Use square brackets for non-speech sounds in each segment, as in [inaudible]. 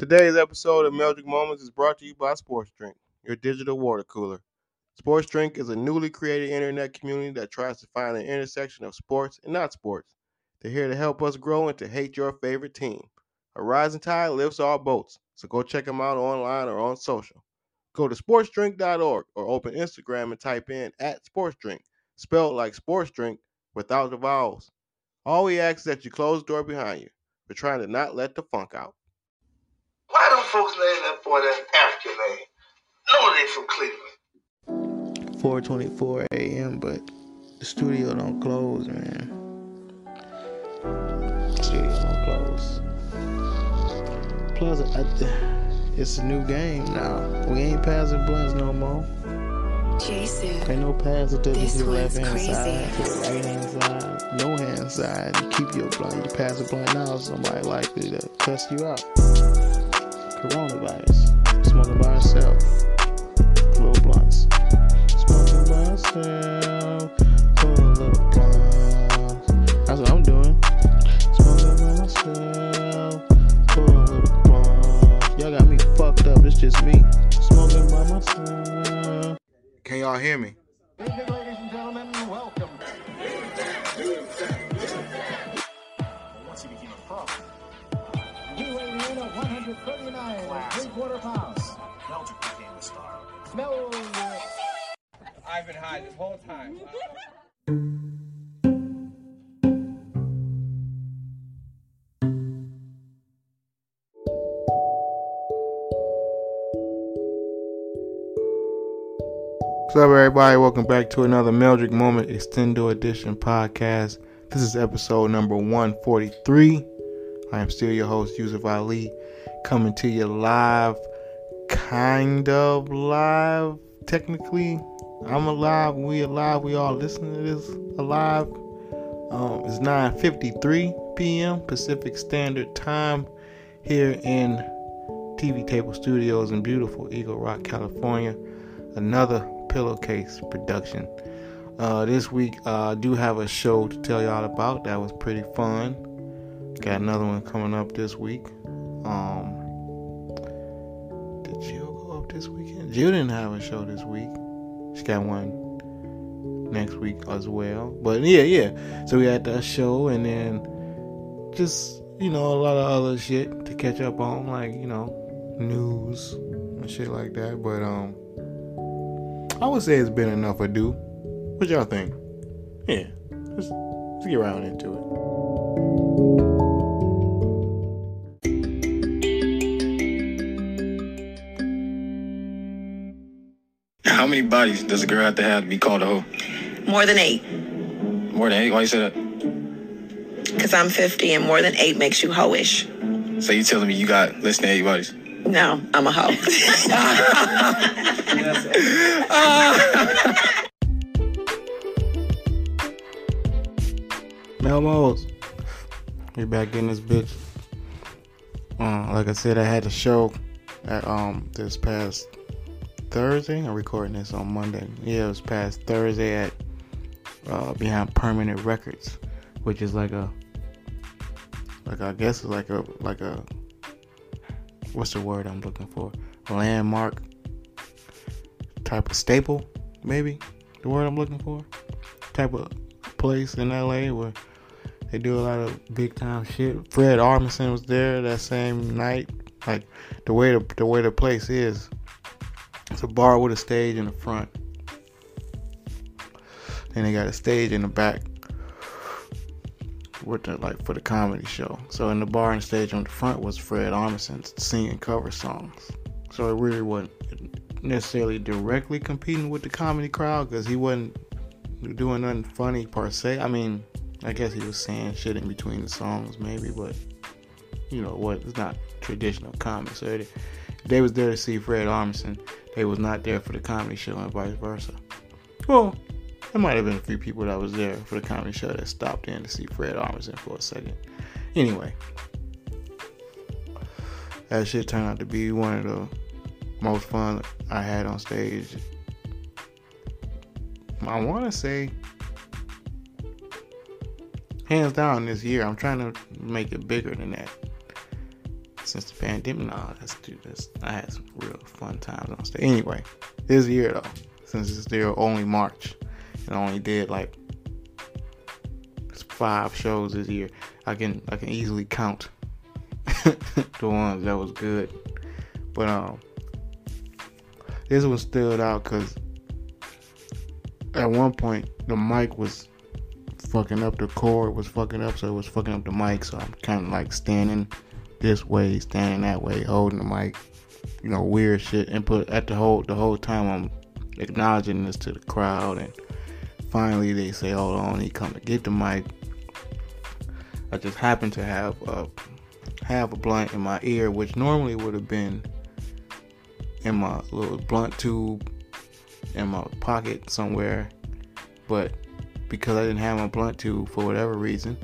Today's episode of Meldrick Moments is brought to you by Sports Drink, your digital water cooler. Sports Drink is a newly created internet community that tries to find an intersection of sports and not sports. They're here to help us grow and to hate your favorite team. A rising tide lifts all boats, so go check them out online or on social. Go to sportsdrink.org or open Instagram and type in at sportsdrink, spelled like sports drink without the vowels. All we ask is that you close the door behind you. We're trying to not let the funk out. Why don't folks name that boy that African name? No, they from Cleveland. 4:24 a.m. But the studio don't close, man. Studio don't close. Plus, I, it's a new game now. We ain't passing blunts no more. Jason. Ain't no passing to This the one's left hand crazy. side, to the right hand side, no hand side. You keep your blunt. You pass a blunt now, somebody likely to cuss you out. Coronavirus. Smoking by yourself. Little blunts. Smoking by yourself. Pull little blunt. That's what I'm doing. Smoking by myself. Pull little blunt. Y'all got me fucked up. It's just me. Smoking by myself. Can y'all hear me? Ladies and gentlemen, welcome. 139 and three quarter pounds. Belgium became the star. Smell I've been high this whole time. What's up, everybody? Welcome back to another Meldrick Moment Extendo Edition podcast. This is episode number 143. I am still your host, Yusuf Ali, coming to you live, kind of live, technically. I'm alive, we alive, we all listening to this alive. Um, it's 9.53 p.m. Pacific Standard Time here in TV Table Studios in beautiful Eagle Rock, California another pillowcase production. Uh, this week, uh, I do have a show to tell y'all about. That was pretty fun. Got another one coming up this week. Um, did Jill go up this weekend? Jill didn't have a show this week. She got one next week as well. But yeah, yeah. So we had that show, and then just you know a lot of other shit to catch up on, like you know news and shit like that. But um. I would say it's been enough ado. What y'all think? Yeah, let's, let's get around into it. How many bodies does a girl have to have to be called a hoe? More than eight, More than eight? Why you say that? because I'm 50 and more than eight makes you hoish. So you telling me you got less than eight bodies? No, I'm a hoe. [laughs] Melmos, we back in this bitch. Uh, like I said, I had a show at um this past Thursday. I'm recording this on Monday. Yeah, it was past Thursday at uh, behind Permanent Records, which is like a like I guess it's like a like a what's the word I'm looking for? Landmark type of staple, maybe the word I'm looking for. Type of place in LA where they do a lot of big time shit. Fred Armisen was there that same night. Like the way the, the way the place is, it's a bar with a stage in the front. Then they got a stage in the back with the like for the comedy show. So in the bar and stage on the front was Fred Armisen singing cover songs. So it really wasn't necessarily directly competing with the comedy crowd because he wasn't doing nothing funny per se. I mean, I guess he was saying shit in between the songs maybe, but you know what? It's not traditional comedy. So they, they was there to see Fred Armisen. They was not there for the comedy show and vice versa. Well, there might have been a few people that was there for the comedy show that stopped in to see Fred Armisen for a second. Anyway, that shit turned out to be one of the most fun I had on stage. I want to say, hands down, this year. I'm trying to make it bigger than that. since the pandemic. No, that's dude. That's, I had some real fun times on stage. Anyway, this year though, since it's still only March, and I only did like five shows this year, I can I can easily count [laughs] the ones that was good. But um, this one stood out because at one point the mic was fucking up the cord was fucking up so it was fucking up the mic so i'm kind of like standing this way standing that way holding the mic you know weird shit. And put at the whole the whole time i'm acknowledging this to the crowd and finally they say hold on he come to get the mic. I just happened to have a have a blunt in my ear which normally would have been in my little blunt tube in my pocket somewhere, but because I didn't have my blunt tube for whatever reason,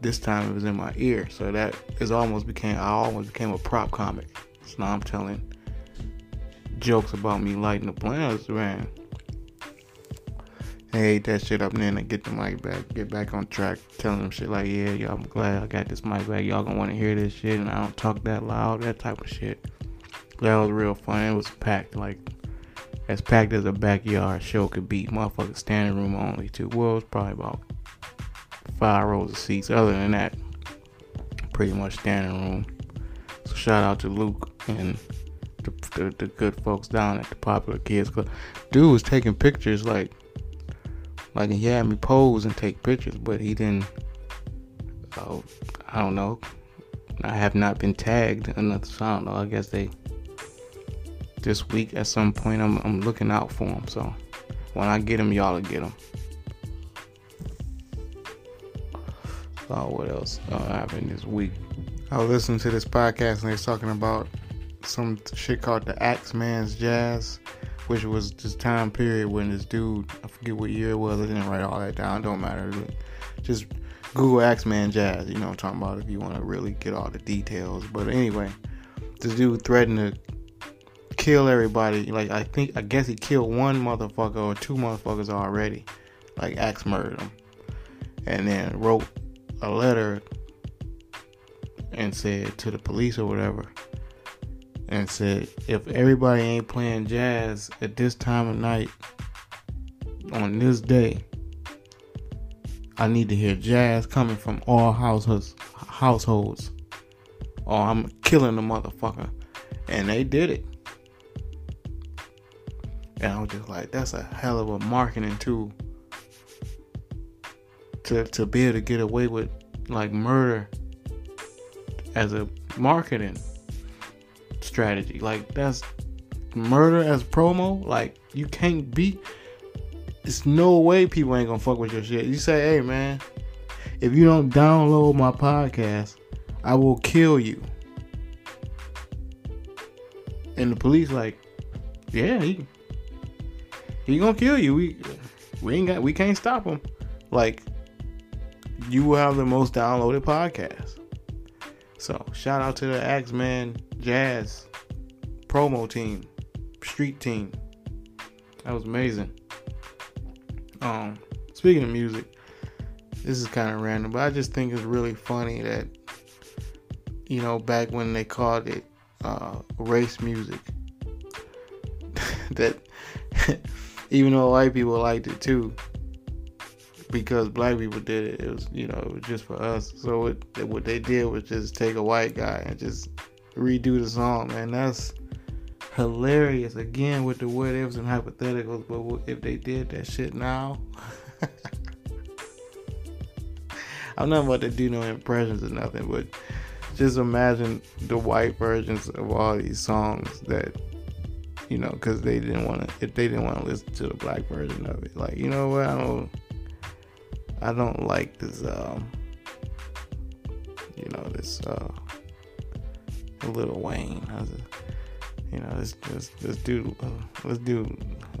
this time it was in my ear. So that is almost became I almost became a prop comic. So now I'm telling jokes about me lighting the blunt. Man, I hate that shit up and then I get the mic back, get back on track, telling them shit like, yeah, y'all, I'm glad I got this mic back. Y'all gonna want to hear this shit, and I don't talk that loud, that type of shit. That was real fun. It was packed, like as packed as a backyard show could be. Motherfucker standing room only too. Well, it was probably about five rows of seats. Other than that, pretty much standing room. So shout out to Luke and the, the, the good folks down at the Popular Kids Club. Dude was taking pictures like like he had me pose and take pictures, but he didn't. Oh, I don't know. I have not been tagged I don't know. I guess they this week at some point. I'm, I'm looking out for them. So when I get them, y'all will get them. Oh, what else uh, happened this week? I was listening to this podcast and they was talking about some shit called the Axeman's Jazz, which was this time period when this dude, I forget what year it was, I didn't write all that down, don't matter. Just Google Axeman Jazz, you know I'm talking about if you want to really get all the details. But anyway, this dude threatened to kill everybody. Like I think I guess he killed one motherfucker or two motherfuckers already. Like axe murdered him. And then wrote a letter and said to the police or whatever. And said if everybody ain't playing jazz at this time of night on this day, I need to hear jazz coming from all households households. Or I'm killing the motherfucker. And they did it. And I was just like, that's a hell of a marketing tool to to be able to get away with like murder as a marketing strategy. Like that's murder as promo. Like you can't beat. It's no way people ain't gonna fuck with your shit. You say, hey man, if you don't download my podcast, I will kill you. And the police like, yeah, he he gonna kill you. We we ain't got we can't stop him. Like you will have the most downloaded podcast. So shout out to the Axeman Jazz promo team, street team. That was amazing. Um, speaking of music, this is kind of random, but I just think it's really funny that you know back when they called it uh, race music, [laughs] that [laughs] even though white people liked it too. Because black people did it. It was you know it was just for us. So what, what they did was just take a white guy and just redo the song man. That's hilarious. Again with the what ifs and hypotheticals but if they did that shit now? [laughs] I'm not about to do no impressions or nothing but just imagine the white versions of all these songs that you know, because they didn't want to. If they didn't want to listen to the black version of it, like you know what, I don't, I don't like this. Um, you know this uh, Lil Wayne. You know, let's let's, do uh, let's do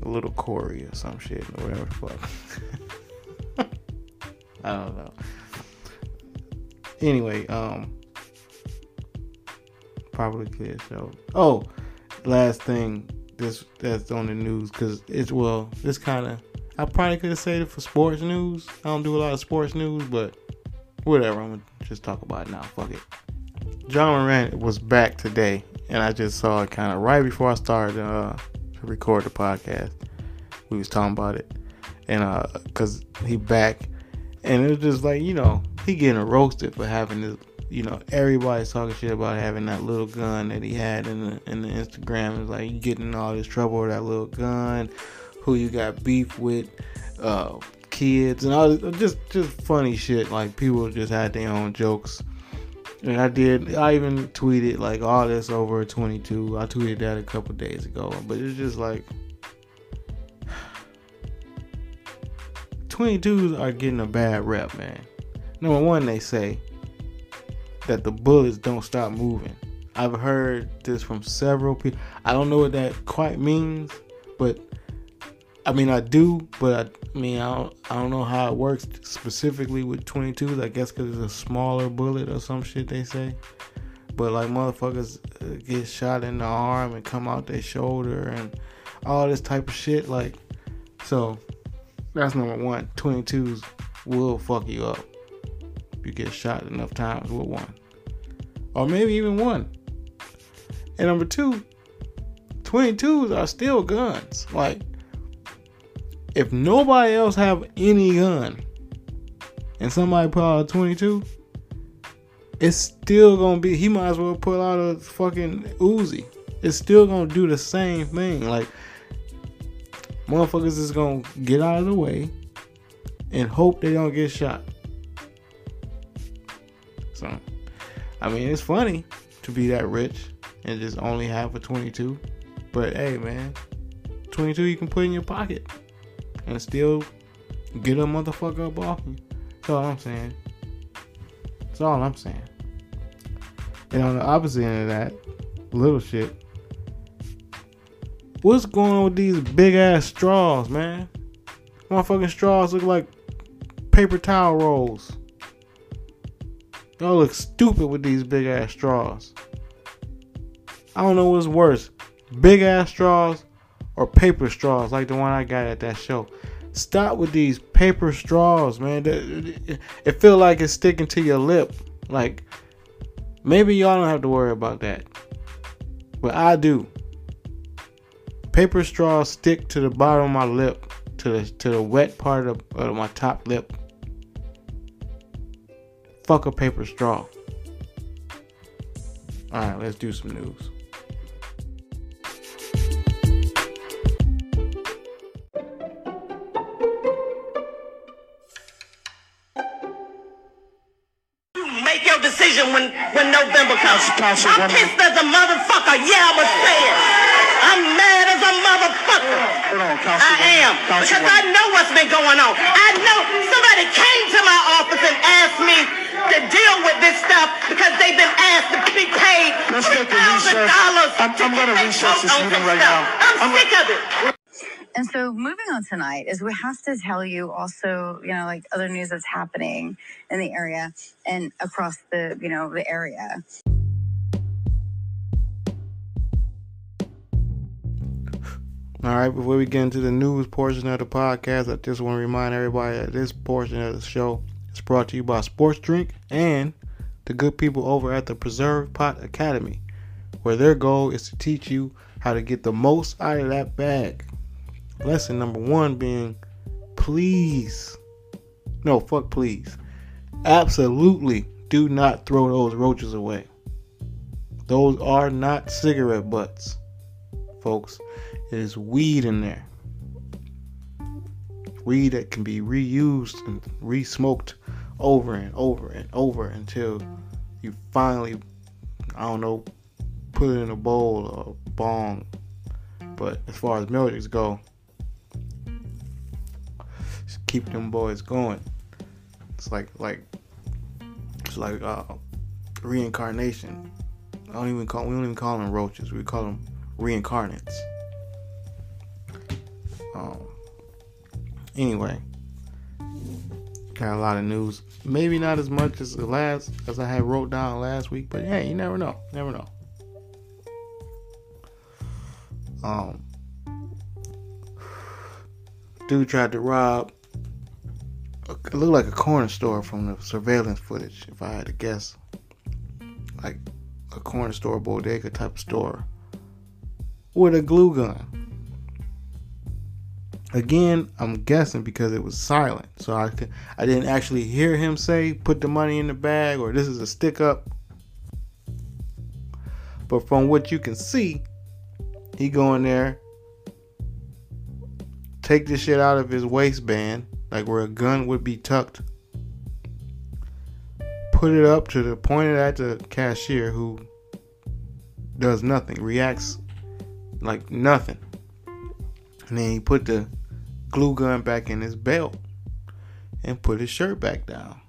a little Corey or some shit or whatever fuck. [laughs] I don't know. Anyway, um, probably could show. Oh, last thing this that's on the news because it's well, this kind of I probably could have said it for sports news. I don't do a lot of sports news, but whatever. I'm gonna just talk about it now. Fuck it. Ja Morant was back today, and I just saw it kind of right before I started uh, to record the podcast. We was talking about it, and uh, cause he back, and it was just like you know he getting roasted for having this. You know, everybody's talking shit about having that little gun that he had in the in the Instagram. It's like you getting all this trouble with that little gun. Who you got beef with? Uh, kids and all this, just just funny shit. Like people just had their own jokes. And I did. I even tweeted like all this over 22. I tweeted that a couple days ago, but it's just like [sighs] 22s are getting a bad rep, man. Number one, they say that the bullets don't stop moving. I've heard this from several people. I don't know what that quite means, but I mean I do, but I, I mean I don't, I don't know how it works specifically with 22s. I guess because it's a smaller bullet or some shit they say. But like motherfuckers uh, get shot in the arm and come out their shoulder and all this type of shit. Like, so that's number one. 22s will fuck you up you get shot enough times with one, or maybe even one. And number two, 22s are still guns. Like, if nobody else have any gun, and somebody pull out a 22, it's still gonna be. He might as well pull out a fucking Uzi. It's still gonna do the same thing. Like, motherfuckers is gonna get out of the way and hope they don't get shot. So, I mean, it's funny to be that rich and just only have a 22. But hey, man, 22 you can put in your pocket and still get a motherfucker up off you. That's all I'm saying. That's all I'm saying. And on the opposite end of that, little shit. What's going on with these big ass straws, man? Motherfucking straws look like paper towel rolls. Y'all look stupid with these big ass straws. I don't know what's worse, big ass straws or paper straws like the one I got at that show. Stop with these paper straws, man. It feel like it's sticking to your lip. Like maybe y'all don't have to worry about that, but I do. Paper straws stick to the bottom of my lip, to the to the wet part of, of my top lip. Fuck a paper straw. All right, let's do some news. Make your decision when, when November comes. I'm pissed as a motherfucker. Yeah, I'ma say it. I'm mad as a motherfucker. Hold on, I am. Because I know what's been going on. I know somebody came to my office and asked me to deal with this stuff because they've been asked to be paid Let's take a $3,000. I'm- to I'm gonna get recess this meeting right stuff. now. I'm, I'm- sick of it. And so moving on tonight is we have to tell you also, you know, like other news that's happening in the area and across the, you know, the area. All right, before we get into the news portion of the podcast, I just want to remind everybody that this portion of the show is brought to you by Sports Drink and the good people over at the Preserve Pot Academy, where their goal is to teach you how to get the most out of that bag. Lesson number one being please, no, fuck please, absolutely do not throw those roaches away. Those are not cigarette butts, folks. It is weed in there. Weed that can be reused and re-smoked over and over and over until you finally, I don't know, put it in a bowl or a bong. But as far as melodies go, keep them boys going. It's like like it's like uh, reincarnation. I don't even call we don't even call them roaches. We call them reincarnates. Um. Anyway, got a lot of news. Maybe not as much as the last as I had wrote down last week, but hey, you never know. Never know. Um. Dude tried to rob. It looked like a corner store from the surveillance footage, if I had to guess. Like a corner store, bodega type store, with a glue gun. Again, I'm guessing because it was silent, so I could, I didn't actually hear him say "put the money in the bag" or "this is a stick up." But from what you can see, he go in there, take the shit out of his waistband, like where a gun would be tucked, put it up to the point at the cashier who does nothing, reacts like nothing. And then he put the glue gun back in his belt and put his shirt back down.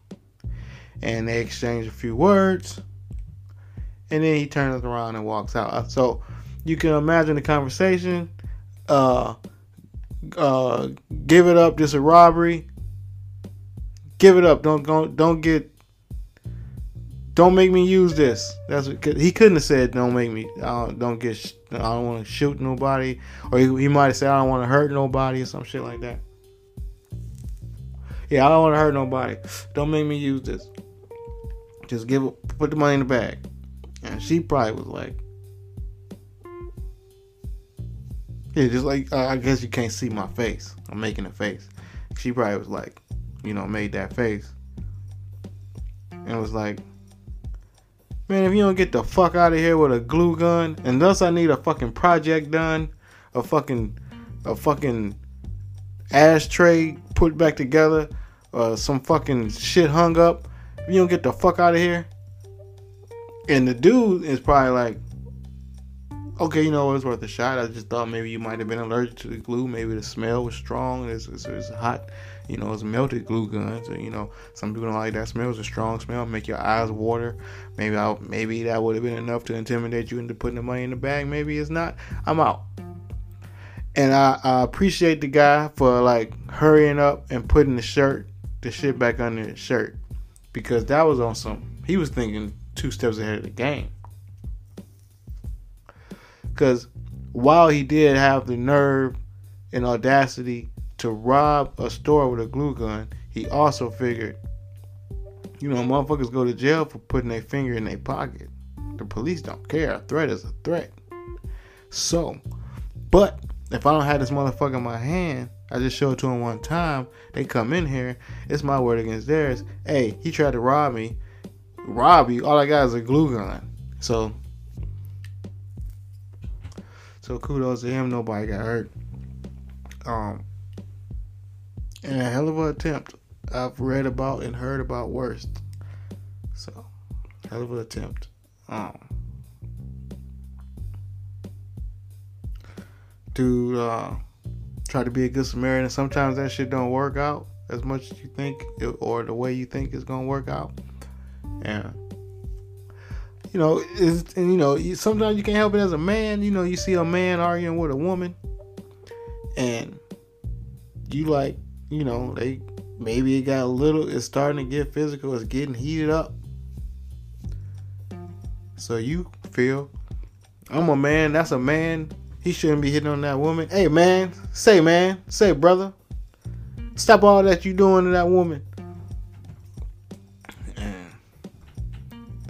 And they exchange a few words. And then he turns around and walks out. So you can imagine the conversation. Uh, uh, give it up. This a robbery. Give it up. Don't go. Don't get. Don't make me use this. That's what, he couldn't have said. Don't make me. Uh, don't get. Sh- I don't want to shoot nobody. Or he, he might have said I don't want to hurt nobody or some shit like that. Yeah, I don't want to hurt nobody. Don't make me use this. Just give it. Put the money in the bag. And she probably was like, Yeah, just like uh, I guess you can't see my face. I'm making a face. She probably was like, you know, made that face, and was like, man, if you don't get the fuck out of here with a glue gun, and thus I need a fucking project done, a fucking, a fucking ashtray put back together, uh, some fucking shit hung up. If you don't get the fuck out of here, and the dude is probably like, okay, you know, it's worth a shot. I just thought maybe you might have been allergic to the glue. Maybe the smell was strong. It's, it's, it's hot. You know, it's melted glue guns. You know, some people don't like that smell. It's a strong smell. Make your eyes water. Maybe I, maybe that would have been enough to intimidate you into putting the money in the bag. Maybe it's not. I'm out. And I, I appreciate the guy for like hurrying up and putting the shirt, the shit back under his shirt, because that was on some. He was thinking two steps ahead of the game. Because while he did have the nerve and audacity to rob a store with a glue gun, he also figured, you know, motherfuckers go to jail for putting their finger in their pocket. The police don't care. A threat is a threat. So, but if I don't have this motherfucker in my hand, I just show it to him one time. They come in here. It's my word against theirs. Hey, he tried to rob me. Rob you. All I got is a glue gun. So so kudos to him. Nobody got hurt. Um, and a hell of an attempt. I've read about and heard about worse. So, hell of an attempt. Um, dude, uh, try to be a good Samaritan. Sometimes that shit don't work out as much as you think, or the way you think it's gonna work out. And you know, and you know, sometimes you can't help it as a man. You know, you see a man arguing with a woman, and you like, you know, they maybe it got a little. It's starting to get physical. It's getting heated up. So you feel, I'm a man. That's a man. He shouldn't be hitting on that woman. Hey man, say man, say brother, stop all that you doing to that woman.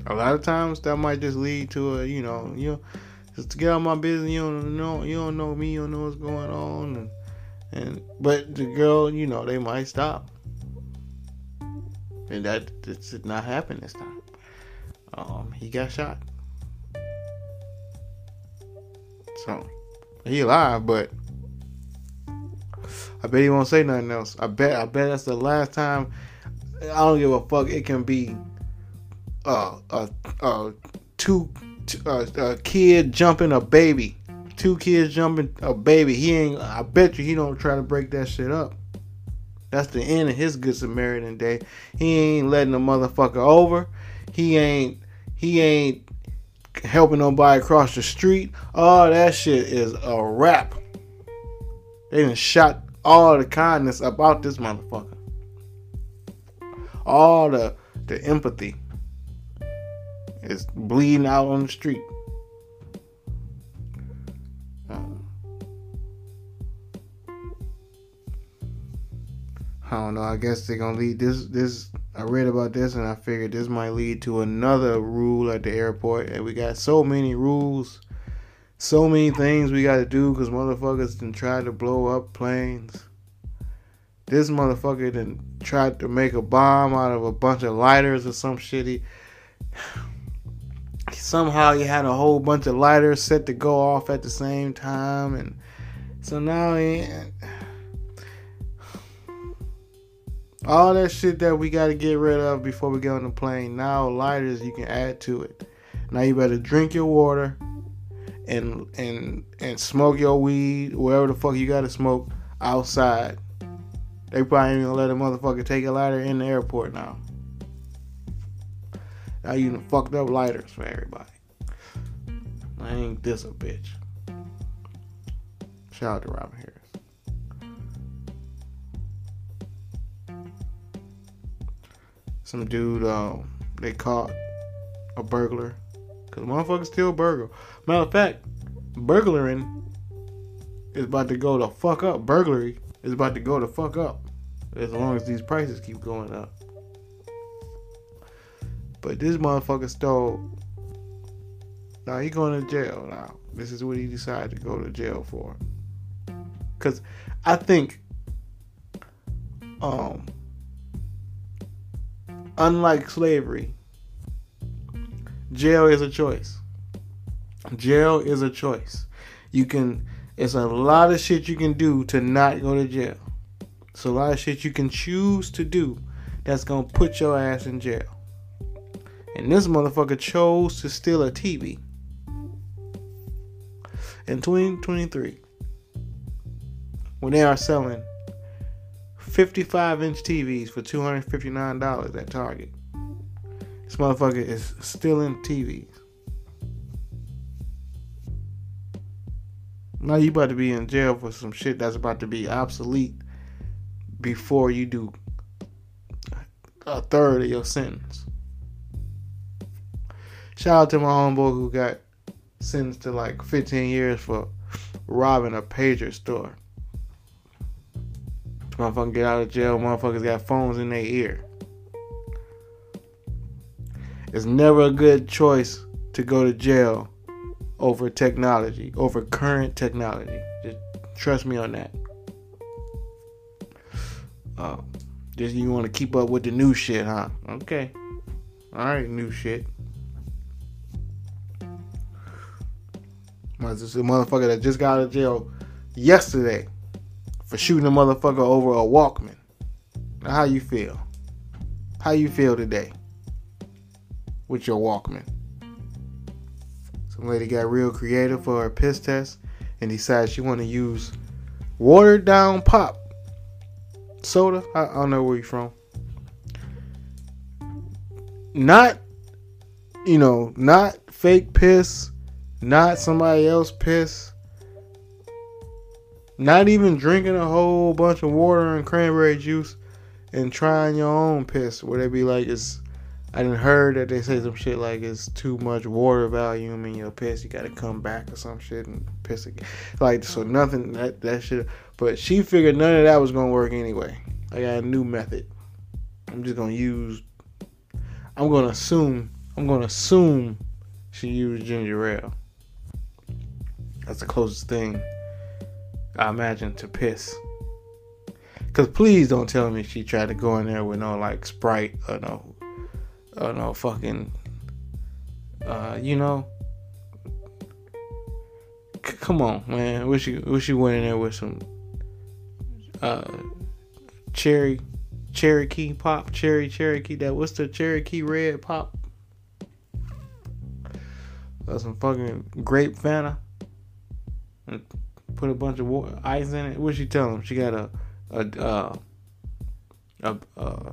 a lot of times that might just lead to a you know you know just to get out my business you don't know you don't know me you don't know what's going on and and but the girl you know they might stop. And that did not happen this time. Um he got shot. So he alive but I bet he won't say nothing else. I bet I bet that's the last time I don't give a fuck it can be uh, uh, uh, two uh, a kid jumping a baby, two kids jumping a baby. He ain't. I bet you he don't try to break that shit up. That's the end of his good Samaritan day. He ain't letting the motherfucker over. He ain't. He ain't helping nobody across the street. Oh, that shit is a wrap. They done shot all the kindness about this motherfucker. All the the empathy is bleeding out on the street. I don't know. I guess they're gonna leave this this I read about this and I figured this might lead to another rule at the airport. And we got so many rules, so many things we got to do because motherfuckers done tried to blow up planes. This motherfucker then tried to make a bomb out of a bunch of lighters or some shitty. Somehow he had a whole bunch of lighters set to go off at the same time, and so now he all that shit that we got to get rid of before we get on the plane. Now lighters you can add to it. Now you better drink your water and and and smoke your weed wherever the fuck you got to smoke outside. They probably ain't gonna let a motherfucker take a lighter in the airport now. Now you fucked up lighters for everybody. I ain't this a bitch. Shout out to Robin Harris. Some dude, um, they caught a burglar. Cause motherfuckers still burglar. Matter of fact, burglaring is about to go the fuck up. Burglary is about to go the fuck up. As long as these prices keep going up. But this motherfucker stole. Now he going to jail now. This is what he decided to go to jail for. Cause I think um unlike slavery, jail is a choice. Jail is a choice. You can it's a lot of shit you can do to not go to jail. It's a lot of shit you can choose to do that's gonna put your ass in jail. And this motherfucker chose to steal a TV. In 2023, when they are selling 55 inch TVs for $259 at Target, this motherfucker is stealing TVs. Now you about to be in jail for some shit that's about to be obsolete before you do a third of your sentence. Shout out to my homeboy who got sentenced to like 15 years for robbing a pager store. Motherfucker get out of jail, motherfuckers got phones in their ear. It's never a good choice to go to jail over technology, over current technology. Just trust me on that. Uh, just you want to keep up with the new shit, huh? Okay. All right, new shit. This is a motherfucker that just got out of jail yesterday for shooting a motherfucker over a Walkman. Now, how you feel? How you feel today with your Walkman? Some lady got real creative for her piss test and decided she want to use watered down pop soda. I, I don't know where you from. Not, you know, not fake piss, not somebody else piss. Not even drinking a whole bunch of water and cranberry juice and trying your own piss where they be like it's I didn't heard that they say some shit like it's too much water volume in your piss. You gotta come back or some shit and piss again. Like so, nothing that that shit. But she figured none of that was gonna work anyway. I got a new method. I'm just gonna use. I'm gonna assume. I'm gonna assume she used ginger ale. That's the closest thing I imagine to piss. Cause please don't tell me she tried to go in there with no like Sprite or no oh no fucking uh you know? C- come on man. Wish you wish you went in there with some uh cherry cherokee pop cherry cherokee that what's the cherokee red pop? Uh, some fucking grape fanta put a bunch of water, ice in it what she tell him she got a a uh a uh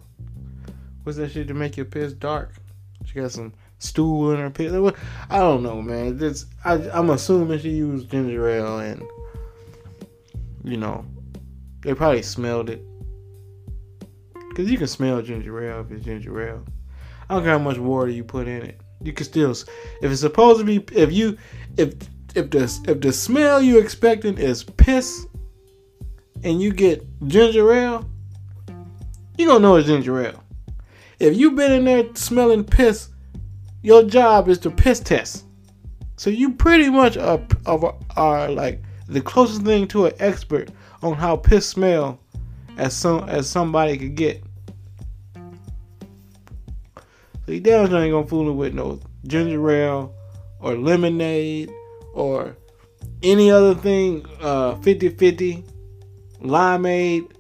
what's that shit to make your piss dark? She got some stool in her piss. I don't know, man. It's I, I'm assuming she used ginger ale, and you know, they probably smelled it. Cause you can smell ginger ale if it's ginger ale. I don't care how much water you put in it. You can still, if it's supposed to be, if you, if if the if the smell you expecting is piss, and you get ginger ale, you gonna know it's ginger ale. If you've been in there smelling piss, your job is to piss test. So you pretty much are, are, are like the closest thing to an expert on how piss smell as some as somebody could get. So you sure ain't gonna fool it with no ginger ale or lemonade or any other thing uh 50-50 limeade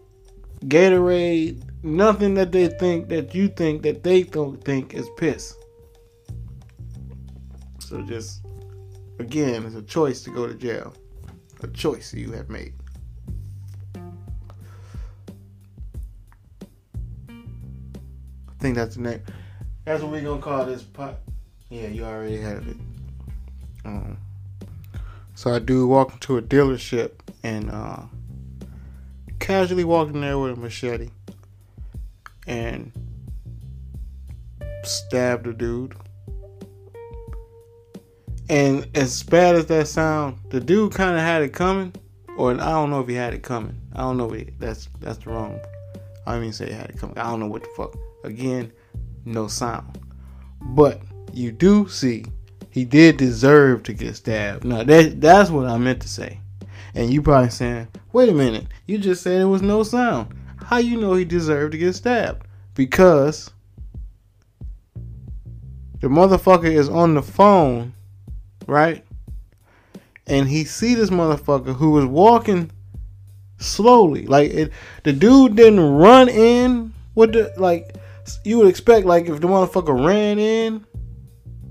gatorade nothing that they think that you think that they don't think is piss. So just again it's a choice to go to jail. A choice you have made. I think that's the name. That's what we're gonna call this pot yeah you already have it. Um, so I do walk into a dealership and uh, casually walk in there with a machete and stab the dude. And as bad as that sound, the dude kind of had it coming, or I don't know if he had it coming. I don't know. If he, that's that's the wrong. I don't even say he had it coming. I don't know what the fuck. Again, no sound, but you do see he did deserve to get stabbed. Now that that's what I meant to say. And you probably saying, wait a minute, you just said there was no sound. How you know he deserved to get stabbed? Because the motherfucker is on the phone, right? And he see this motherfucker who was walking slowly. Like it, the dude didn't run in with the like you would expect like if the motherfucker ran in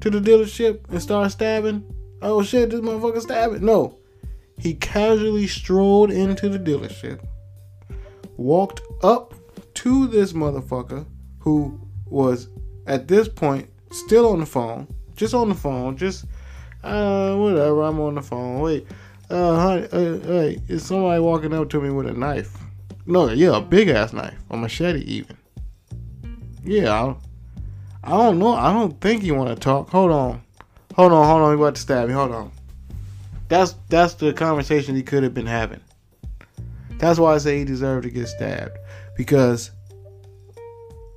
to the dealership and start stabbing. Oh shit, this motherfucker stabbing. No. He casually strolled into the dealership, walked up to this motherfucker who was at this point still on the phone, just on the phone, just uh whatever, I'm on the phone. Wait, uh, honey, uh hey, is somebody walking up to me with a knife? No, yeah, a big ass knife, a machete even. Yeah, I don't know. I don't think you want to talk. Hold on. Hold on, hold on. You about to stab me. Hold on. That's that's the conversation he could have been having. That's why I say he deserved to get stabbed. Because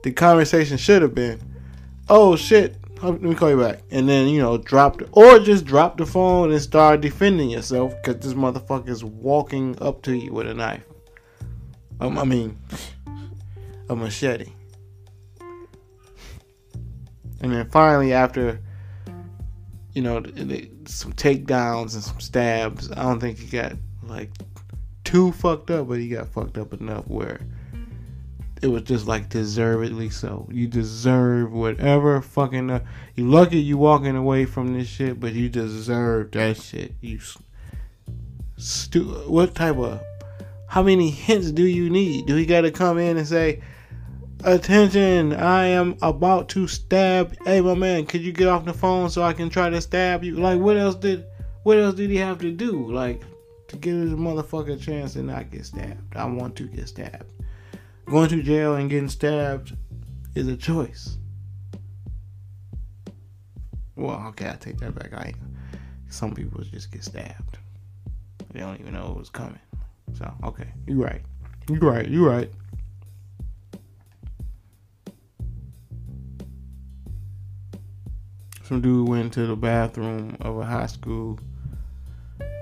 the conversation should have been, oh shit, let me call you back. And then, you know, drop the, or just drop the phone and start defending yourself because this motherfucker is walking up to you with a knife. Um, I mean, a machete. And then finally, after you know some takedowns and some stabs, I don't think he got like too fucked up, but he got fucked up enough where it was just like deservedly so. You deserve whatever fucking. Uh, you lucky you walking away from this shit, but you deserve that shit. You stu- What type of? How many hints do you need? Do he got to come in and say? Attention, I am about to stab. Hey, my man, could you get off the phone so I can try to stab you? Like, what else did, what else did he have to do? Like, to give this motherfucker a chance to not get stabbed. I want to get stabbed. Going to jail and getting stabbed is a choice. Well, okay, I take that back. I some people just get stabbed. They don't even know it was coming. So, okay, you're right. You're right. You're right. Some dude went to the bathroom of a high school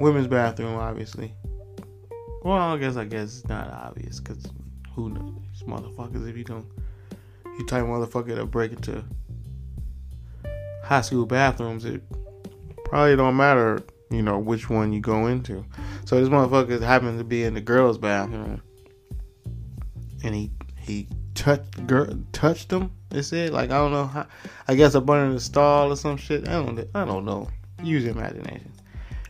women's bathroom obviously. Well i guess i guess it's not obvious because who knows these motherfuckers if you don't you type motherfucker to break into high school bathrooms it probably don't matter you know which one you go into. So this motherfucker happened to be in the girls bathroom and he he touched girl touched them they said like I don't know how. I guess up under the stall or some shit. I don't. I don't know. Use your imagination.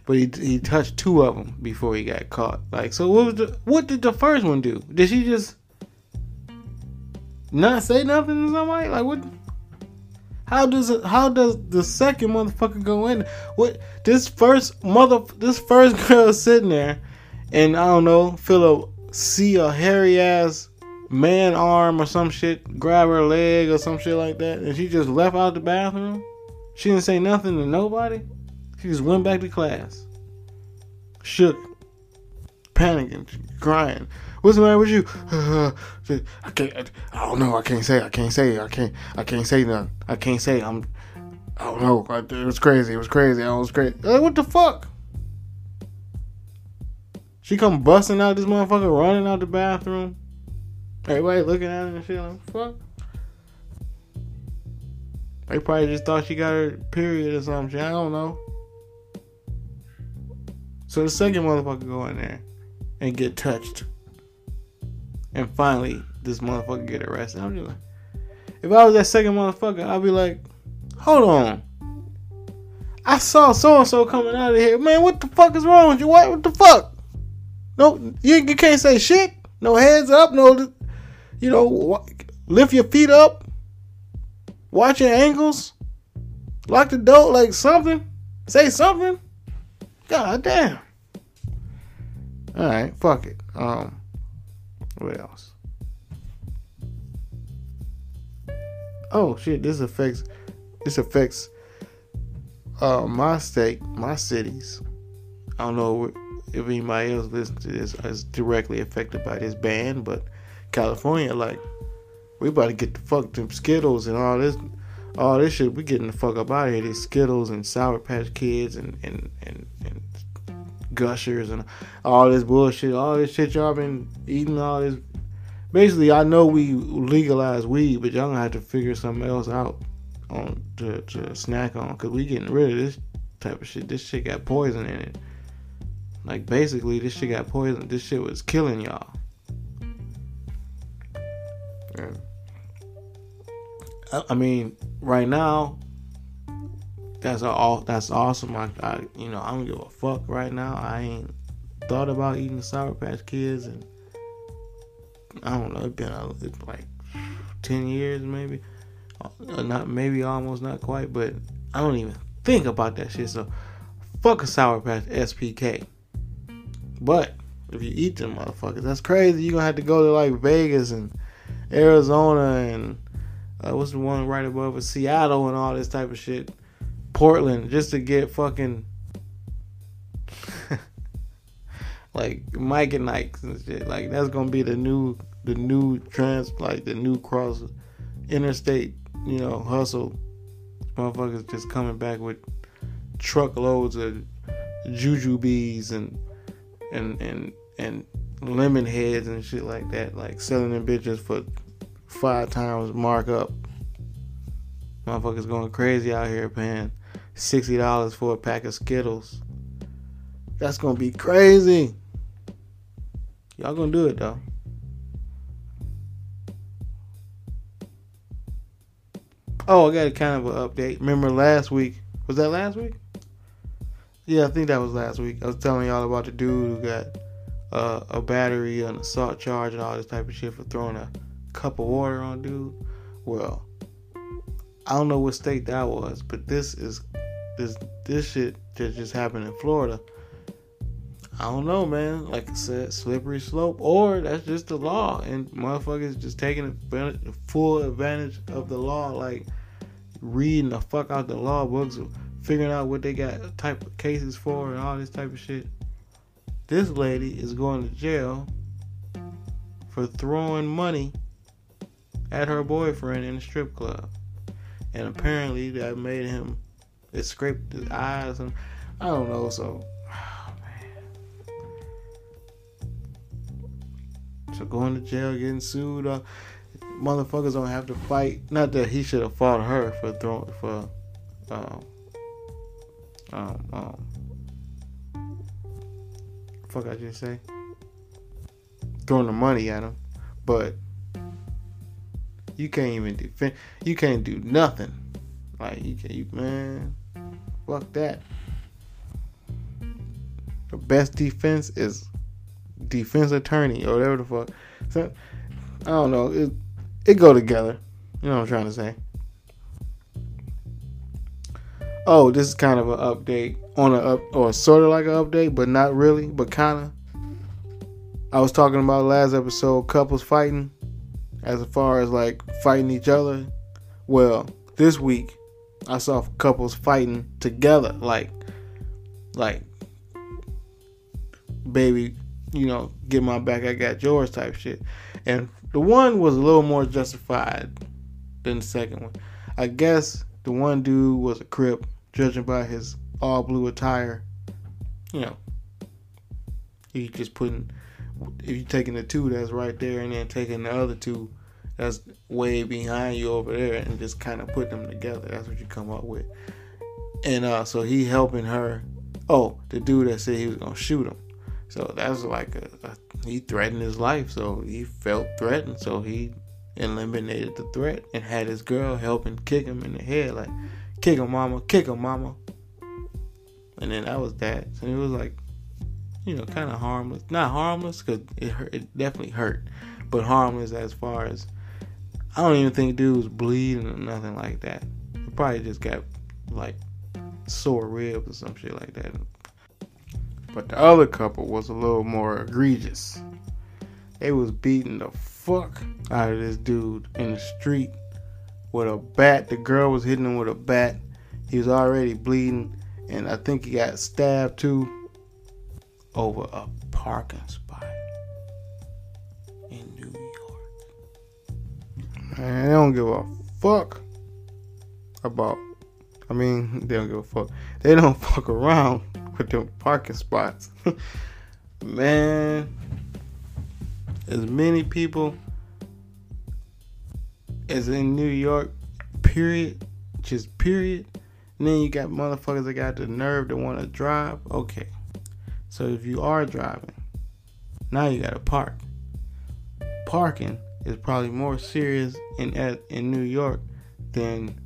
But he he touched two of them before he got caught. Like so, what was the what did the first one do? Did she just not say nothing to somebody? Like what? How does it? How does the second motherfucker go in? What this first mother? This first [laughs] girl sitting there, and I don't know, feel a see a hairy ass man arm or some shit, grab her leg or some shit like that, and she just left out the bathroom. She didn't say nothing to nobody. She just went back to class. Shook. panicking, crying. What's the matter with you? [sighs] I can't. I don't know. I can't say. I can't say. I can't. I can't say nothing. I can't say. I'm. I don't know. It was crazy. It was crazy. It was crazy. Like, what the fuck? She come busting out this motherfucker, running out the bathroom. Everybody looking at her and shit like, fuck. They probably just thought she got her period or something. I don't know. So the second motherfucker go in there and get touched. And finally, this motherfucker get arrested. I'm just like, if I was that second motherfucker, I'd be like, hold on. I saw so and so coming out of here. Man, what the fuck is wrong with you? What, what the fuck? No, you, you can't say shit. No heads up. No, you know, lift your feet up. Watch your ankles. Lock the door like something. Say something. God damn. All right, fuck it. Um, what else? Oh shit! This affects. This affects. Uh, my state, my cities. I don't know if anybody else listening to this is directly affected by this ban, but California, like, we about to get the fuck them Skittles and all this, all this shit. We getting the fuck up out of here. These Skittles and Sour Patch Kids and and and, and Gushers and all this bullshit. All this shit y'all been eating. All this. Basically, I know we legalize weed, but y'all gonna have to figure something else out on to, to snack on because we getting rid of this type of shit. This shit got poison in it. Like basically, this shit got poison. This shit was killing y'all. I, I mean, right now, that's all. That's awesome. I, I, you know, I don't give a fuck right now. I ain't thought about eating Sour Patch Kids, and I don't know. It's been a, it's like ten years, maybe. Uh, not maybe almost not quite, but I don't even think about that shit. So, fuck a Sour Patch SPK. But if you eat them motherfuckers, that's crazy. You're gonna have to go to like Vegas and Arizona and uh, what's the one right above it? Seattle and all this type of shit. Portland just to get fucking [laughs] like Mike and Ike's and shit. Like that's gonna be the new the new trans like the new cross interstate, you know, hustle. Motherfuckers just coming back with truckloads of jujubes and and and and lemon heads and shit like that, like selling them bitches for five times markup. Motherfuckers going crazy out here paying sixty dollars for a pack of Skittles. That's gonna be crazy. Y'all gonna do it though. Oh, I got a kind of an update. Remember last week? Was that last week? Yeah, I think that was last week. I was telling y'all about the dude who got a battery an assault charge and all this type of shit for throwing a cup of water on dude. Well, I don't know what state that was, but this is this this shit that just happened in Florida. I don't know, man. Like I said, slippery slope, or that's just the law, and motherfuckers just taking advantage, full advantage of the law, like reading the fuck out the law books figuring out what they got type of cases for and all this type of shit. This lady is going to jail for throwing money at her boyfriend in a strip club. And apparently that made him it scraped his eyes and I don't know, so [sighs] oh. So going to jail, getting sued, uh, motherfuckers don't have to fight. Not that he should have fought her for throwing for um, um, um, fuck I just say, throwing the money at him, but you can't even defend. You can't do nothing. Like you can't, you, man. Fuck that. The best defense is defense attorney or whatever the fuck. So I don't know. It it go together. You know what I'm trying to say. Oh, this is kind of an update on a up or sort of like an update, but not really, but kind of. I was talking about last episode couples fighting as far as like fighting each other. Well, this week I saw couples fighting together like like baby, you know, get my back, I got yours type shit. And the one was a little more justified than the second one. I guess the one dude was a crip, judging by his all blue attire. You know, he just putting if you taking the two that's right there and then taking the other two that's way behind you over there and just kind of put them together. That's what you come up with. And uh, so he helping her. Oh, the dude that said he was gonna shoot him. So that's like a, a he threatened his life. So he felt threatened. So he eliminated the threat and had his girl helping kick him in the head, like kick him, mama, kick him, mama. And then that was that. And it was like, you know, kind of harmless. Not harmless because it hurt. It definitely hurt, but harmless as far as I don't even think dude was bleeding or nothing like that. He probably just got like sore ribs or some shit like that. But the other couple was a little more egregious. They was beating the fuck out of this dude in the street with a bat. The girl was hitting him with a bat. He was already bleeding, and I think he got stabbed too over a parking spot in New York. Man, they don't give a fuck about. I mean, they don't give a fuck. They don't [laughs] fuck around with them parking spots. [laughs] Man, as many people as in New York, period, just period. And then you got motherfuckers that got the nerve to want to drive. Okay, so if you are driving, now you got to park. Parking is probably more serious in in New York than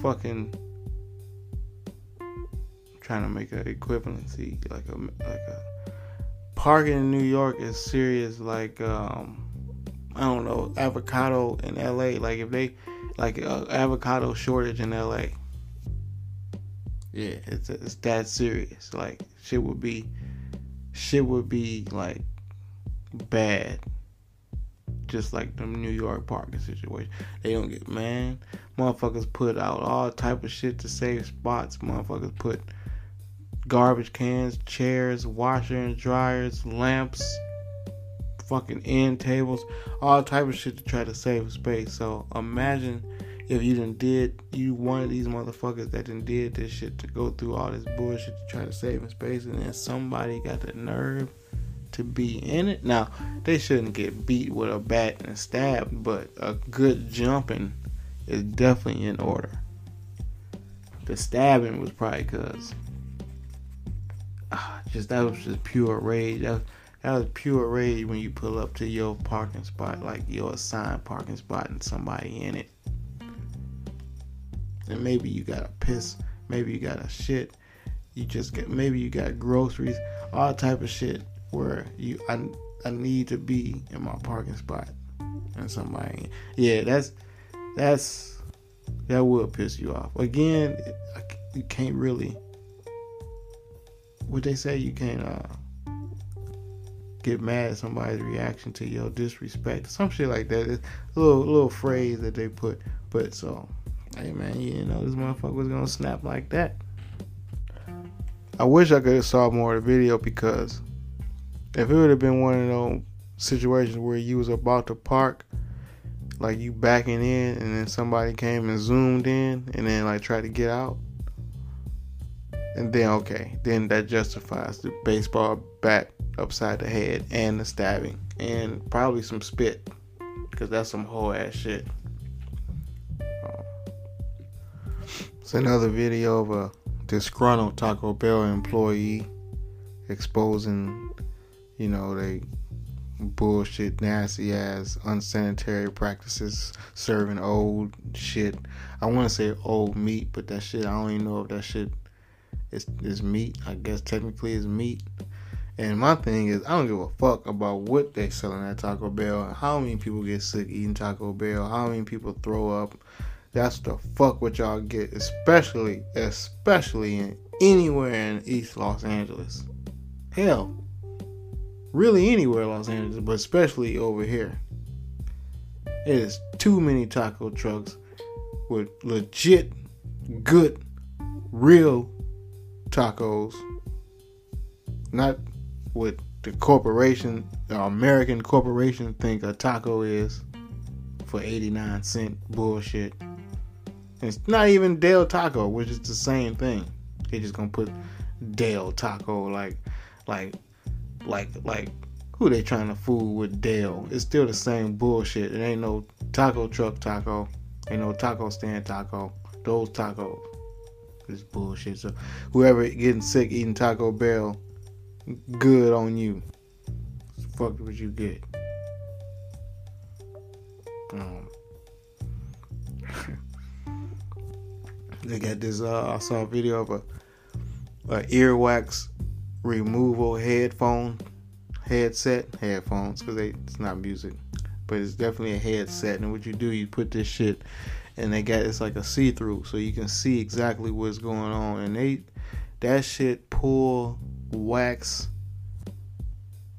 fucking trying to make an equivalency like a like a parking in New York is serious like um I don't know avocado in LA like if they like uh, avocado shortage in LA yeah it's it's that serious like shit would be shit would be like bad just like the New York parking situation. They don't get man. Motherfuckers put out all type of shit to save spots. Motherfuckers put garbage cans, chairs, washer and dryers, lamps, fucking end tables, all type of shit to try to save space. So imagine if you done did you one of these motherfuckers that done did this shit to go through all this bullshit to try to save space and then somebody got the nerve to be in it. Now, they shouldn't get beat with a bat and stabbed, but a good jumping is definitely in order. The stabbing was probably because uh, just that was just pure rage. That, that was pure rage when you pull up to your parking spot, like your assigned parking spot, and somebody in it. And maybe you got a piss, maybe you got a shit, you just get maybe you got groceries, all type of shit where you I, I need to be in my parking spot and somebody yeah that's that's that will piss you off. Again you can't really what they say? You can't uh get mad at somebody's reaction to your disrespect some shit like that. It's a little little phrase that they put but so hey man you know this motherfucker was gonna snap like that. I wish I could have saw more of the video because if it would have been one of those situations where you was about to park, like you backing in, and then somebody came and zoomed in, and then like tried to get out, and then okay, then that justifies the baseball bat upside the head and the stabbing and probably some spit, because that's some whole ass shit. Uh, it's another video of a disgruntled Taco Bell employee exposing you know, they bullshit, nasty ass, unsanitary practices, serving old shit. I want to say old meat, but that shit, I don't even know if that shit is, is meat. I guess technically it's meat. And my thing is, I don't give a fuck about what they're selling at Taco Bell. How many people get sick eating Taco Bell? How many people throw up? That's the fuck what y'all get, especially, especially in anywhere in East Los Angeles. Hell, really anywhere Los Angeles, but especially over here. It is too many taco trucks with legit, good, real tacos, not what the corporation, the American corporation, think a taco is for 89 cent bullshit. It's not even Del Taco, which is the same thing. They just gonna put Del Taco like, like, like, like. Who they trying to fool with Dale? It's still the same bullshit. It ain't no taco truck taco. Ain't no taco stand taco. Those tacos. It's bullshit. So whoever getting sick eating Taco Bell, good on you. Fuck what you get. Um, [laughs] they got this. Uh, I saw a video of a, a earwax removal headphone headset headphones because it's not music, but it's definitely a headset. And what you do, you put this shit, and they got it's like a see through, so you can see exactly what's going on. And they that shit pull wax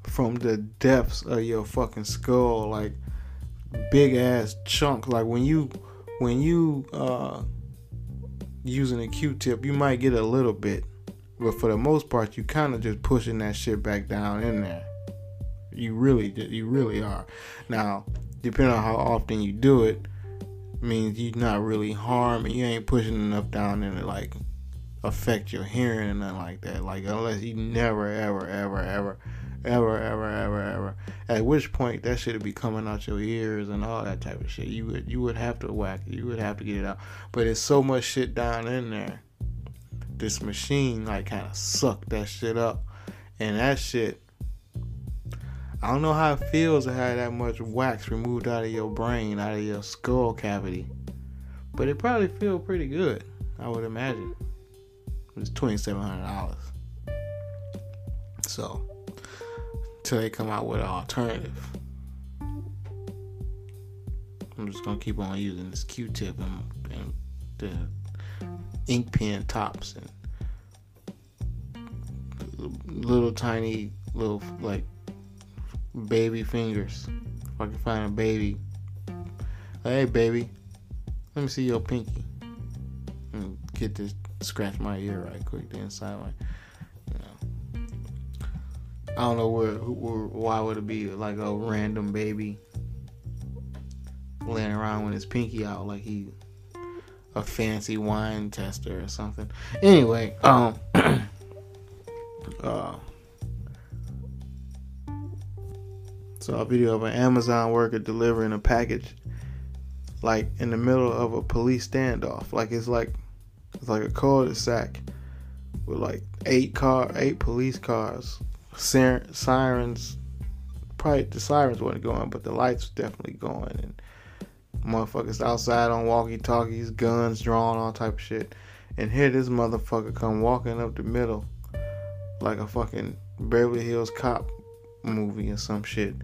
from the depths of your fucking skull, like big ass chunk. Like when you when you uh using a Q-tip, you might get a little bit, but for the most part, you kind of just pushing that shit back down in there. You really, you really are. Now, depending on how often you do it, means you're not really harming. You ain't pushing enough down in to like affect your hearing and nothing like that. Like unless you never, ever, ever, ever, ever, ever, ever, ever. At which point that shit be coming out your ears and all that type of shit. You would you would have to whack it. You would have to get it out. But it's so much shit down in there. This machine like kind of sucked that shit up, and that shit. I don't know how it feels to have that much wax removed out of your brain, out of your skull cavity, but it probably feel pretty good. I would imagine. It's twenty seven hundred dollars. So, till they come out with an alternative, I'm just gonna keep on using this Q-tip and, and the ink pen tops and little tiny little like baby fingers. If I can find a baby, hey baby, let me see your pinky and get this scratch my ear right quick. The inside, like you know, I don't know where, where why would it be like a random baby laying around with his pinky out like he a fancy wine tester or something. Anyway, um, [clears throat] uh, saw a video of an Amazon worker delivering a package, like in the middle of a police standoff. Like it's like it's like a cul-de-sac with like eight car, eight police cars, sirens. Probably the sirens wasn't going, but the lights were definitely going and motherfuckers outside on walkie-talkies, guns drawn, all type of shit. And here this motherfucker come walking up the middle like a fucking Beverly Hills cop movie or some shit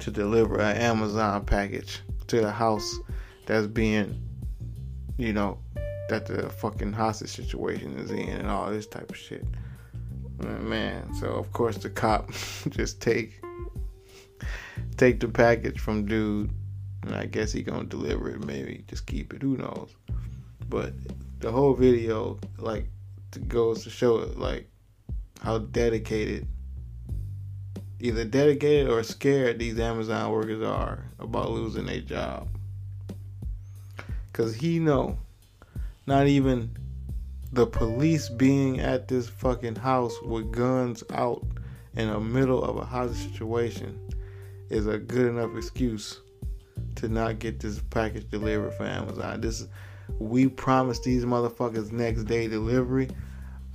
to deliver an Amazon package to the house that's being, you know, that the fucking hostage situation is in and all this type of shit. Man, so of course the cop [laughs] just take take the package from dude and I guess he gonna deliver it. Maybe just keep it. Who knows? But the whole video like goes to show it like how dedicated, either dedicated or scared these Amazon workers are about losing their job. Cause he know, not even the police being at this fucking house with guns out in the middle of a hostage situation is a good enough excuse to not get this package delivered for Amazon. This we promised these motherfuckers next day delivery.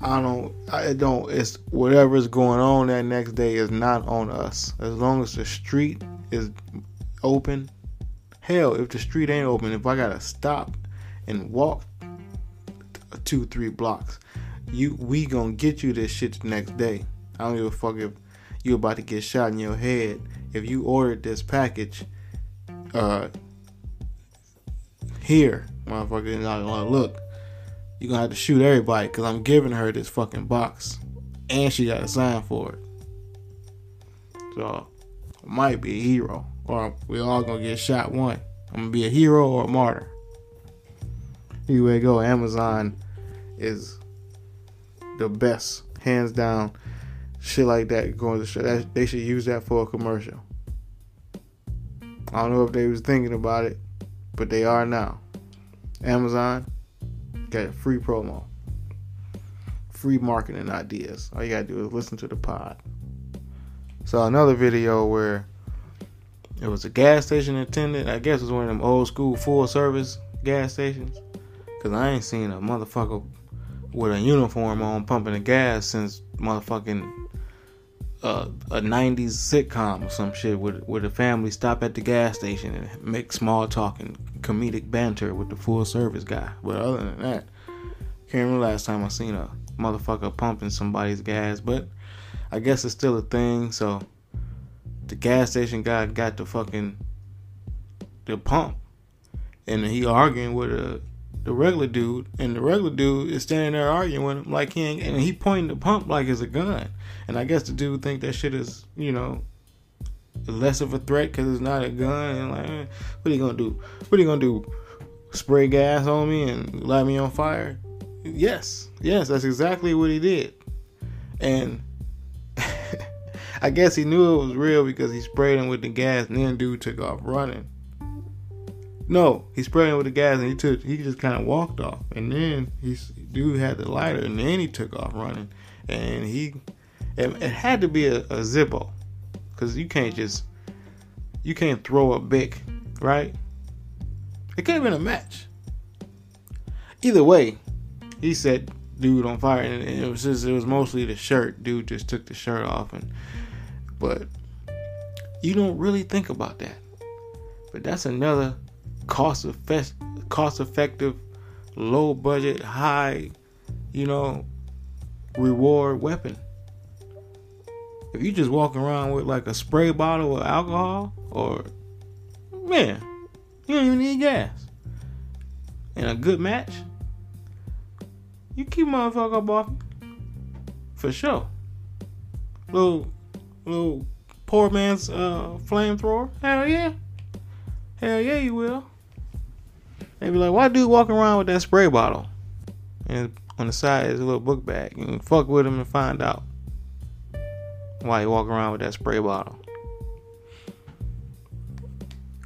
I don't I don't it's whatever's going on that next day is not on us. As long as the street is open. Hell, if the street ain't open, if I gotta stop and walk two, three blocks, you we gonna get you this shit the next day. I don't give a fuck if you about to get shot in your head. If you ordered this package uh here, motherfucker, not gonna look. You're gonna have to shoot everybody because I'm giving her this fucking box. And she got to sign for it. So, I might be a hero. Or we all gonna get shot one. I'm gonna be a hero or a martyr. Anyway, go. Amazon is the best, hands down. shit like that going to show that they should use that for a commercial. I don't know if they was thinking about it, but they are now. Amazon got free promo, free marketing ideas. All you gotta do is listen to the pod. Saw another video where it was a gas station attendant. I guess it was one of them old school full service gas stations. Cause I ain't seen a motherfucker with a uniform on pumping the gas since motherfucking a 90s sitcom or some shit where, where the family stop at the gas station and make small talk and comedic banter with the full service guy. But other than that, can't remember last time I seen a motherfucker pumping somebody's gas. But I guess it's still a thing. So the gas station guy got the fucking the pump, and he arguing with a the regular dude, and the regular dude is standing there arguing with him like he ain't, and he pointing the pump like it's a gun. And I guess the dude think that shit is, you know, less of a threat because it's not a gun. And like, eh, what are you gonna do? What are you gonna do? Spray gas on me and light me on fire? Yes, yes, that's exactly what he did. And [laughs] I guess he knew it was real because he sprayed him with the gas, and then dude took off running. No, he sprayed him with the gas and he took he just kind of walked off. And then he dude had the lighter and then he took off running. And he it, it had to be a, a Zippo because you can't just you can't throw a Bic, right? It could have been a match. Either way, he set dude on fire, and it was just it was mostly the shirt. Dude just took the shirt off, and but you don't really think about that. But that's another cost effective, cost effective, low budget, high, you know, reward weapon. If you just walk around with like a spray bottle of alcohol, or man, you don't even need gas. And a good match, you keep motherfucker up off for sure. Little, little poor man's uh, flamethrower. Hell yeah, hell yeah, you will. They be like, why dude walking around with that spray bottle? And on the side is a little book bag. You can fuck with him and find out why he walk around with that spray bottle.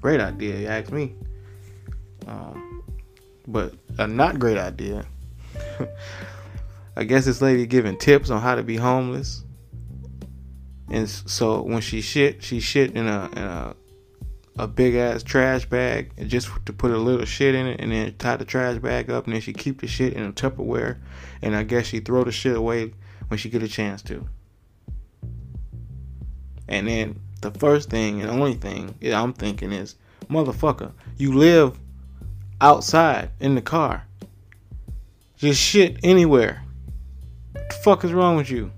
Great idea, you ask me. Um, but a not great idea. [laughs] I guess this lady giving tips on how to be homeless. And so when she shit, she shit in a, in a a big ass trash bag and just to put a little shit in it and then tie the trash bag up and then she keep the shit in a Tupperware and I guess she throw the shit away when she get a chance to. And then the first thing and only thing I'm thinking is, motherfucker, you live outside in the car. Just shit anywhere. What the fuck is wrong with you?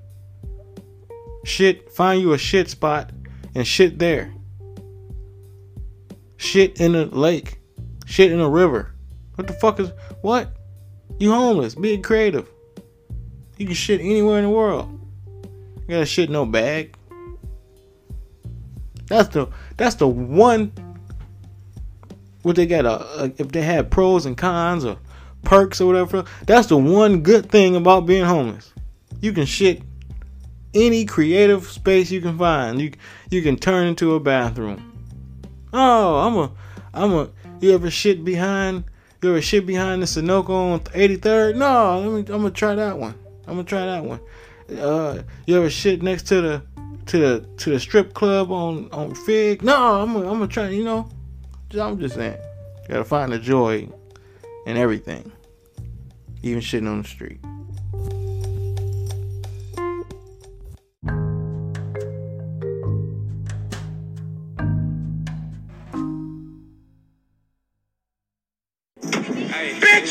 Shit, find you a shit spot and shit there. Shit in a lake. Shit in a river. What the fuck is what? You homeless. Be creative. You can shit anywhere in the world. You gotta shit no bag. That's the that's the one what they got a, a, if they had pros and cons or perks or whatever. That's the one good thing about being homeless. You can shit any creative space you can find. You you can turn into a bathroom. Oh, I'm a, I'm a. You ever shit behind? You ever shit behind the Sunoco on 83rd? No, let me. I'm gonna try that one. I'm gonna try that one. Uh, you ever shit next to the, to the to the strip club on on Fig? No, I'm gonna, I'm gonna try. You know, I'm just saying. You gotta find the joy in everything, even shitting on the street.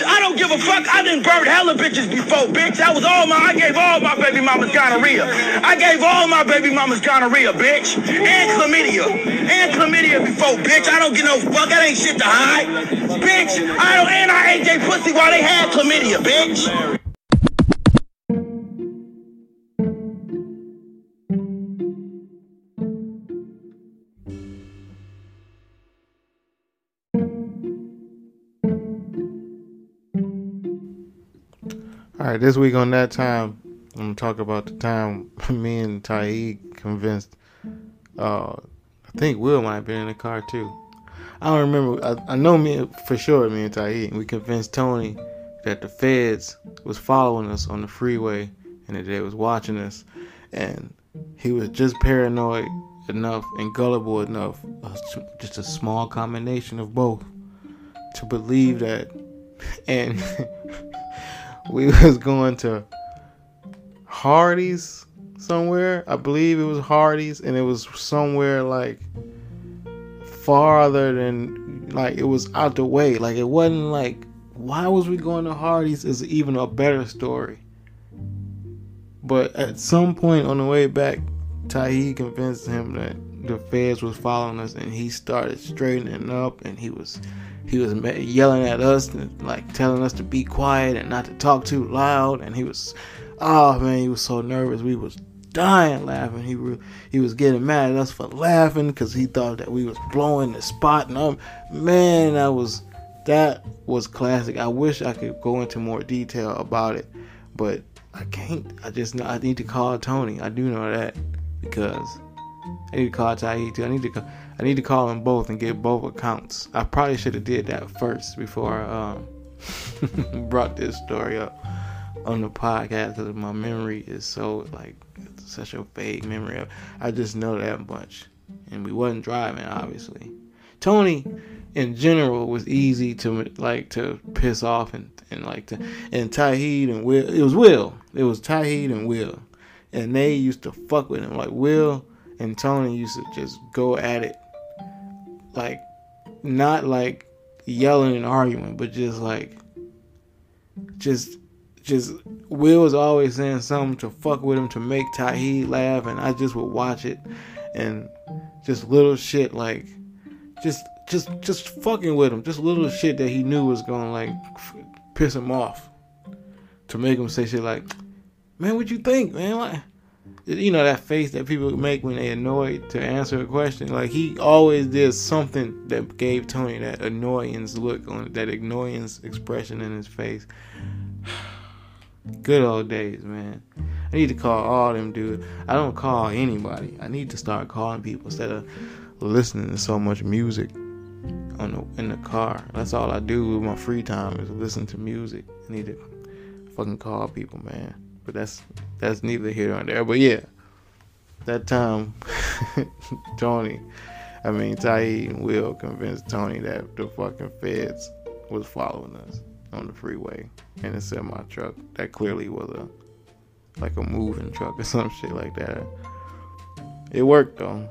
I don't give a fuck. I didn't burn hella bitches before, bitch. That was all my, I gave all my baby mamas gonorrhea. I gave all my baby mamas gonorrhea, bitch. And chlamydia. And chlamydia before, bitch. I don't get no fuck. That ain't shit to hide. Bitch, I don't, and I ate their pussy while they had chlamydia, bitch. Right, this week on that time, I'm gonna talk about the time [laughs] me and Taib convinced. Uh, I think Will might have been in the car too. I don't remember. I, I know me for sure. Me and Taib. We convinced Tony that the feds was following us on the freeway and that they was watching us, and he was just paranoid enough and gullible enough, uh, just a small combination of both, to believe that. [laughs] And [laughs] we [laughs] was going to Hardee's somewhere. I believe it was Hardee's, and it was somewhere like farther than like it was out the way. Like it wasn't like why was we going to Hardee's is even a better story. But at some point on the way back, Tahi convinced him that the feds was following us, and he started straightening up, and he was he was yelling at us and like telling us to be quiet and not to talk too loud, and he was oh man, he was so nervous. We was dying laughing. He re- he was getting mad at us for laughing because he thought that we was blowing the spot, and um, man, that was that was classic. I wish I could go into more detail about it, but I can't. I just I need to call Tony. I do know that because I need to call Tahi too. I need to call, I need to call them both and get both accounts. I probably should have did that first before I um, [laughs] brought this story up on the podcast because my memory is so like such a vague memory. Of, I just know that much, and we wasn't driving obviously. Tony, in general, was easy to like to piss off and and like to and Tauheed and Will. It was Will. It was Tauheed and Will, and they used to fuck with him. Like Will and Tony used to just go at it, like not like yelling and arguing, but just like just just Will was always saying something to fuck with him to make Tauheed laugh, and I just would watch it and just little shit like just just just fucking with him, just little shit that he knew was gonna like piss him off to make him say shit like, "Man, what you think, man?" Like, you know that face that people make when they annoyed to answer a question. Like he always did something that gave Tony that annoyance look on that annoyance expression in his face. [sighs] Good old days, man. I need to call all them dudes. I don't call anybody. I need to start calling people instead of listening to so much music on the in the car. That's all I do with my free time is listen to music. I need to fucking call people, man. But that's that's neither here nor there. But yeah, that time, [laughs] Tony, I mean Tahi and Will convinced Tony that the fucking feds was following us on the freeway and it said my truck. That clearly was a like a moving truck or [laughs] some shit like that. It worked though.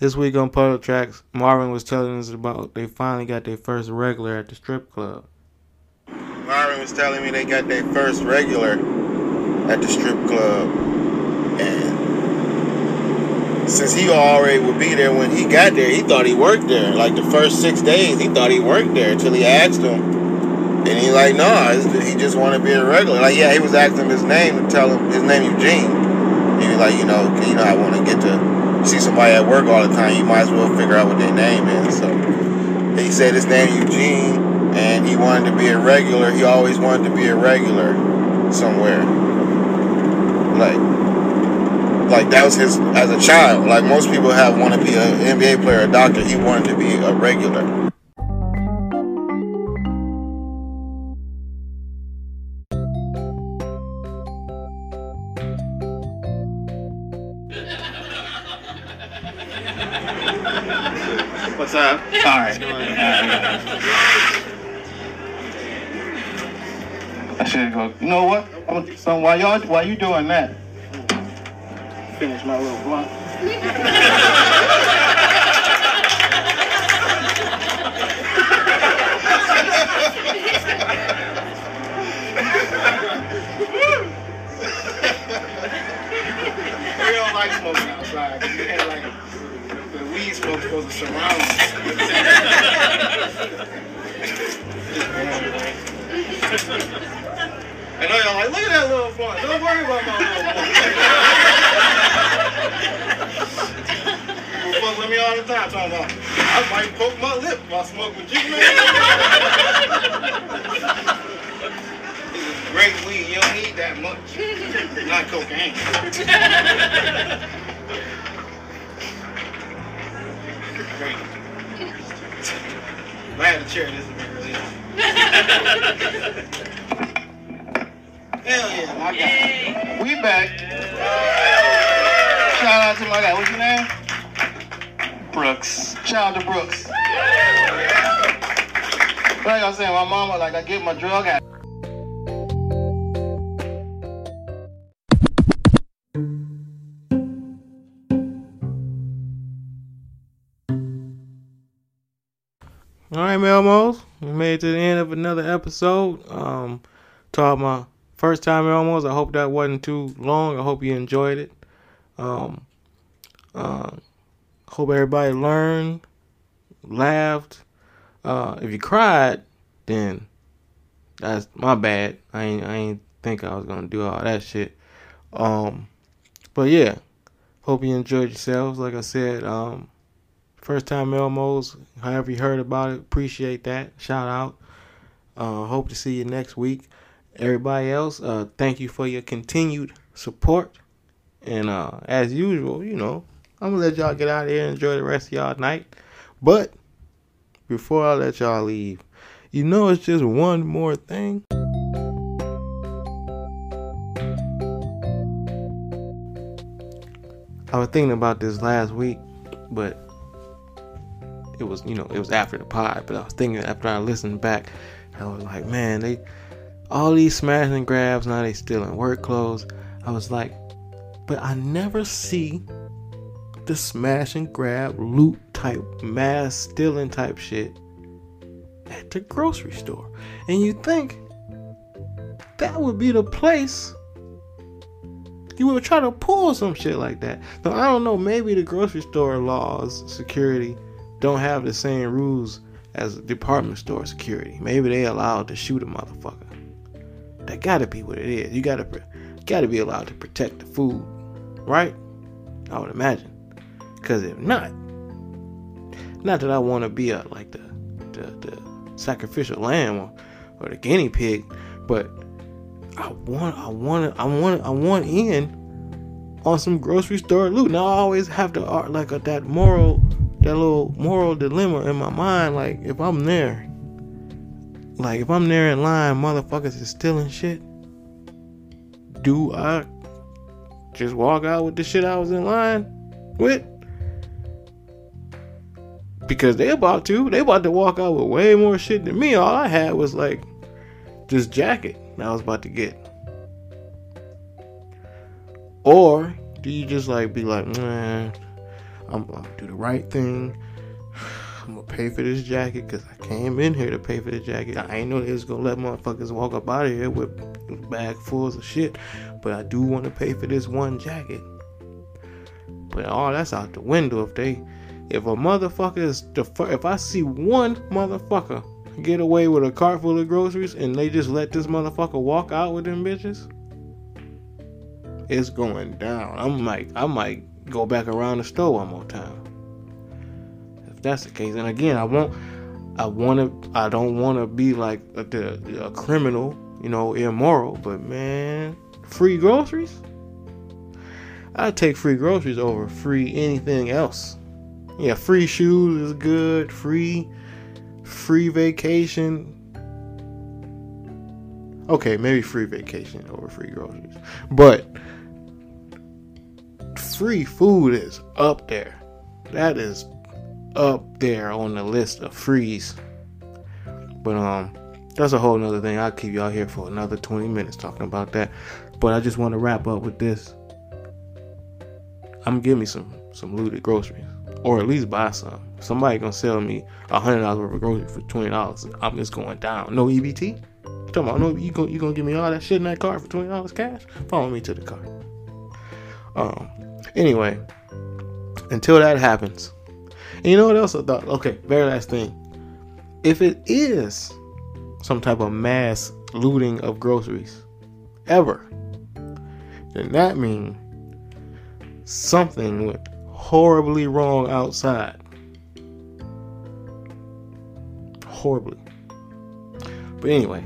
This week on Puddle Tracks, Marvin was telling us about they finally got their first regular at the strip club. Marvin was telling me they got their first regular at the strip club. And since he already would be there when he got there, he thought he worked there. Like the first six days, he thought he worked there until he asked him. And he like, nah, he just want to be a regular. Like, yeah, he was asking his name and tell him his name Eugene. He was like, you know, you know, I want to get to see somebody at work all the time. You might as well figure out what their name is. So he said his name Eugene, and he wanted to be a regular. He always wanted to be a regular somewhere. Like, like that was his as a child. Like most people have want to be an NBA player, a doctor. He wanted to be a regular. While y'all, while you doing that, finish my little blunt. we don't like smoking outside. You had like the weed smoke supposed to surround [laughs] I know y'all like, look at that little blunt. Don't worry about my little [laughs] blunt. We'll fuck with me all the time talking about I might poke my lip while smoking with you, man. this [laughs] is great weed. You don't need that much. Not cocaine. [laughs] great. Had a chair, this would be Hell yeah, my guy. We back. Shout out to my guy. What's your name? Brooks. Shout out to Brooks. Like I was saying, my mama, like, I get my drug habit. All right, Melmos, we made it to the end of another episode. Um, talk my first time Melmos. I hope that wasn't too long. I hope you enjoyed it. Um, uh, hope everybody learned, laughed. Uh, if you cried, then that's my bad. I ain't, I ain't think I was gonna do all that shit. Um, but yeah, hope you enjoyed yourselves. Like I said, um, first time Elmos, however you heard about it, appreciate that. Shout out. Uh, hope to see you next week. Everybody else, uh, thank you for your continued support. And uh, as usual, you know, I'm gonna let y'all get out of here and enjoy the rest of y'all night. But before I let y'all leave, you know it's just one more thing. I was thinking about this last week, but it was you know it was after the pod. But I was thinking after I listened back, I was like, man, they all these smash and grabs now they still in work clothes. I was like, but I never see the smash and grab loot type mass stealing type shit at the grocery store. And you think that would be the place you would try to pull some shit like that. So I don't know, maybe the grocery store laws, security, don't have the same rules as department store security. Maybe they allowed to shoot a motherfucker. That gotta be what it is. You gotta gotta be allowed to protect the food, right? I would imagine. Cause if not, not that I want to be a like the, the the sacrificial lamb or, or the guinea pig, but I want I want I want I want in on some grocery store loot. Now I always have to art like a, that moral that little moral dilemma in my mind. Like if I'm there, like if I'm there in line, motherfuckers is stealing shit. Do I just walk out with the shit I was in line with? Because they about to. They about to walk out with way more shit than me. All I had was like this jacket that I was about to get. Or do you just like be like, man, I'm, I'm gonna do the right thing. I'm pay for this jacket because I came in here to pay for the jacket. I ain't know they was gonna let motherfuckers walk up out of here with bag fulls of shit, but I do want to pay for this one jacket. But all that's out the window if they, if a motherfucker is the if I see one motherfucker get away with a cart full of groceries and they just let this motherfucker walk out with them bitches, it's going down. I might I might go back around the store one more time. That's the case, and again, I won't. I want to. I don't want to be like a, a criminal, you know, immoral. But man, free groceries. I take free groceries over free anything else. Yeah, free shoes is good. Free, free vacation. Okay, maybe free vacation over free groceries, but free food is up there. That is up there on the list of freeze. But um that's a whole nother thing. I'll keep y'all here for another 20 minutes talking about that. But I just want to wrap up with this. I'm giving me some some looted groceries. Or at least buy some. Somebody gonna sell me a hundred dollars worth of groceries for twenty dollars. I'm just going down. No EBT? You talking about no you gonna you gonna give me all that shit in that car for twenty dollars cash? Follow me to the car. Um Anyway, until that happens, and you know what else I thought? Okay, very last thing. If it is some type of mass looting of groceries ever, then that means something went horribly wrong outside. Horribly. But anyway,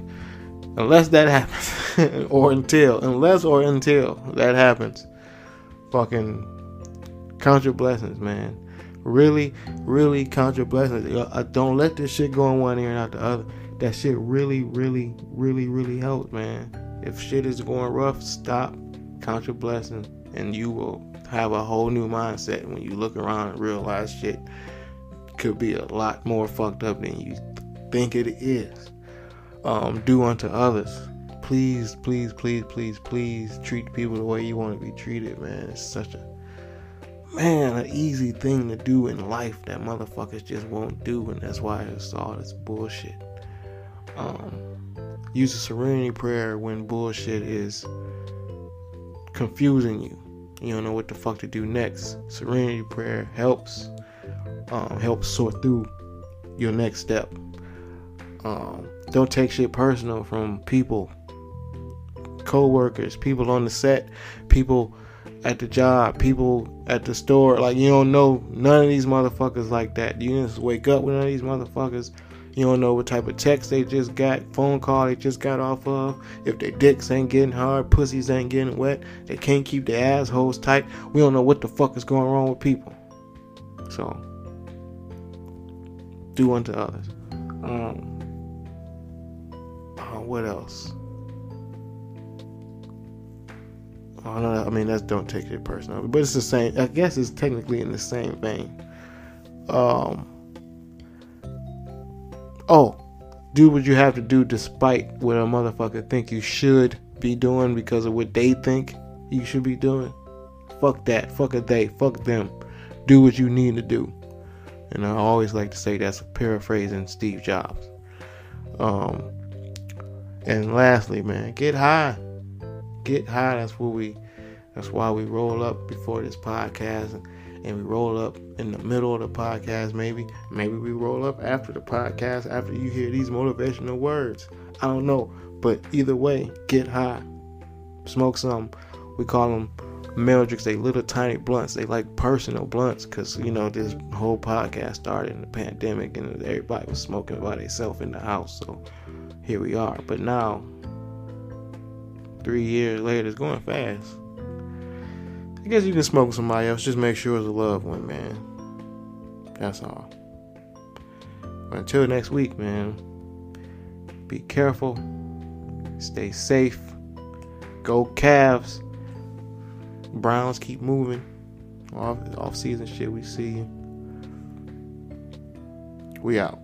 unless that happens, [laughs] or until, unless or until that happens, fucking count your blessings, man. Really, really count your blessings. Uh, don't let this shit go in one ear and out the other. That shit really, really, really, really helps, man. If shit is going rough, stop, count your blessings, and you will have a whole new mindset when you look around and realize shit could be a lot more fucked up than you think it is. Um, do unto others. Please, please, please, please, please treat people the way you want to be treated, man. It's such a man, an easy thing to do in life that motherfuckers just won't do, and that's why it's all this bullshit. Um, use a serenity prayer when bullshit is confusing you. You don't know what the fuck to do next. Serenity prayer helps um, helps sort through your next step. Um, don't take shit personal from people, co-workers, people on the set, people at the job, people at the store. Like you don't know none of these motherfuckers like that. You just wake up with none of these motherfuckers. You don't know what type of text they just got, phone call they just got off of. If their dicks ain't getting hard, pussies ain't getting wet, they can't keep their assholes tight. We don't know what the fuck is going wrong with people. So, do unto others. Um, uh, what else? I mean, that's don't take it personal, but it's the same. I guess it's technically in the same vein. Um. Oh, do what you have to do despite what a motherfucker think you should be doing because of what they think you should be doing. Fuck that. Fuck a they. Fuck them. Do what you need to do. And I always like to say that's paraphrasing Steve Jobs. Um, and lastly, man, get high. Get high. That's what we. That's why we roll up before this podcast, and, we roll up in the middle of the podcast. Maybe, maybe we roll up after the podcast after you hear these motivational words. I don't know, but either way, get high. Smoke some. We call them Meldricks. They little tiny blunts. They like personal blunts because you know this whole podcast started in the pandemic and everybody was smoking by themselves in the house. So here we are. But now, three years later, it's going fast. I guess you can smoke with somebody else. Just make sure it's a loved one, man. That's all. But until next week, man. Be careful. Stay safe. Go Cavs. Browns keep moving. Off, off season shit, we see you. We out.